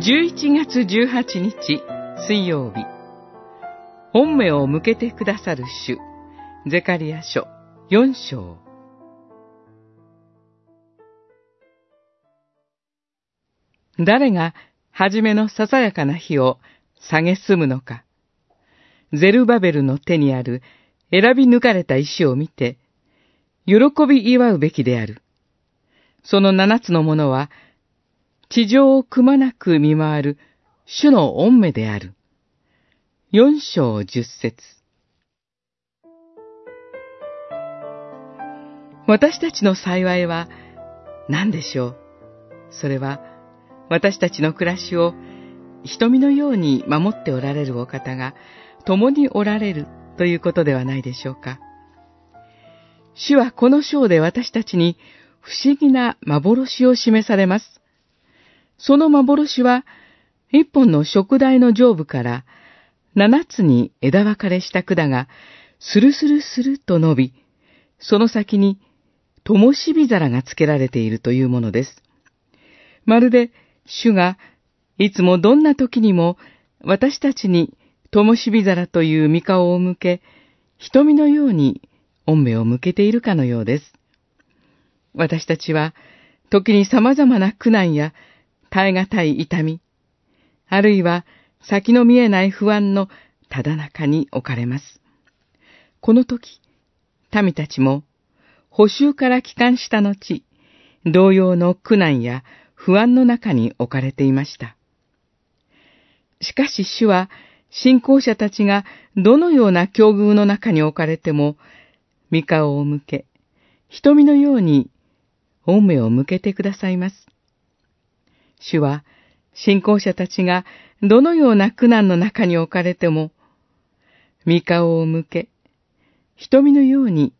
11月18日水曜日。本目を向けてくださる主ゼカリア書4章。誰が初めのささやかな日を下げすむのか。ゼルバベルの手にある選び抜かれた石を見て、喜び祝うべきである。その七つのものは、地上をくまなく見回る主の御目である。四章十節私たちの幸いは何でしょう？それは私たちの暮らしを瞳のように守っておられるお方が共におられるということではないでしょうか。主はこの章で私たちに不思議な幻を示されます。その幻は、一本の食台の上部から七つに枝分かれした管がスルスルスルと伸び、その先に灯火皿がつけられているというものです。まるで主がいつもどんな時にも私たちに灯火皿という御顔を向け、瞳のように御目を向けているかのようです。私たちは時に様々な苦難や耐え難い痛み、あるいは先の見えない不安のただ中に置かれます。この時、民たちも補修から帰還した後、同様の苦難や不安の中に置かれていました。しかし主は、信仰者たちがどのような境遇の中に置かれても、御顔を向け、瞳のように、御目を向けてくださいます。主は、信仰者たちがどのような苦難の中に置かれても、御顔を向け、瞳のように、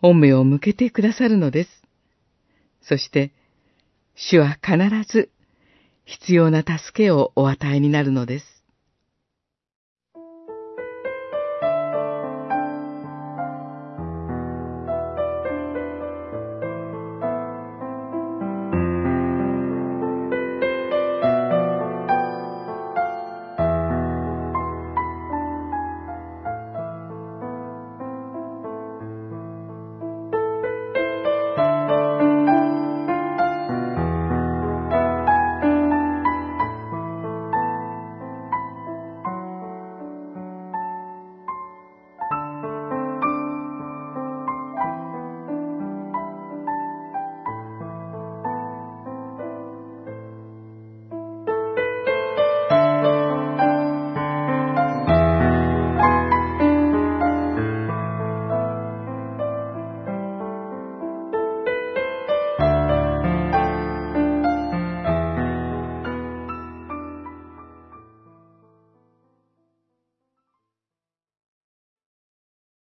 御目を向けてくださるのです。そして、主は必ず必要な助けをお与えになるのです。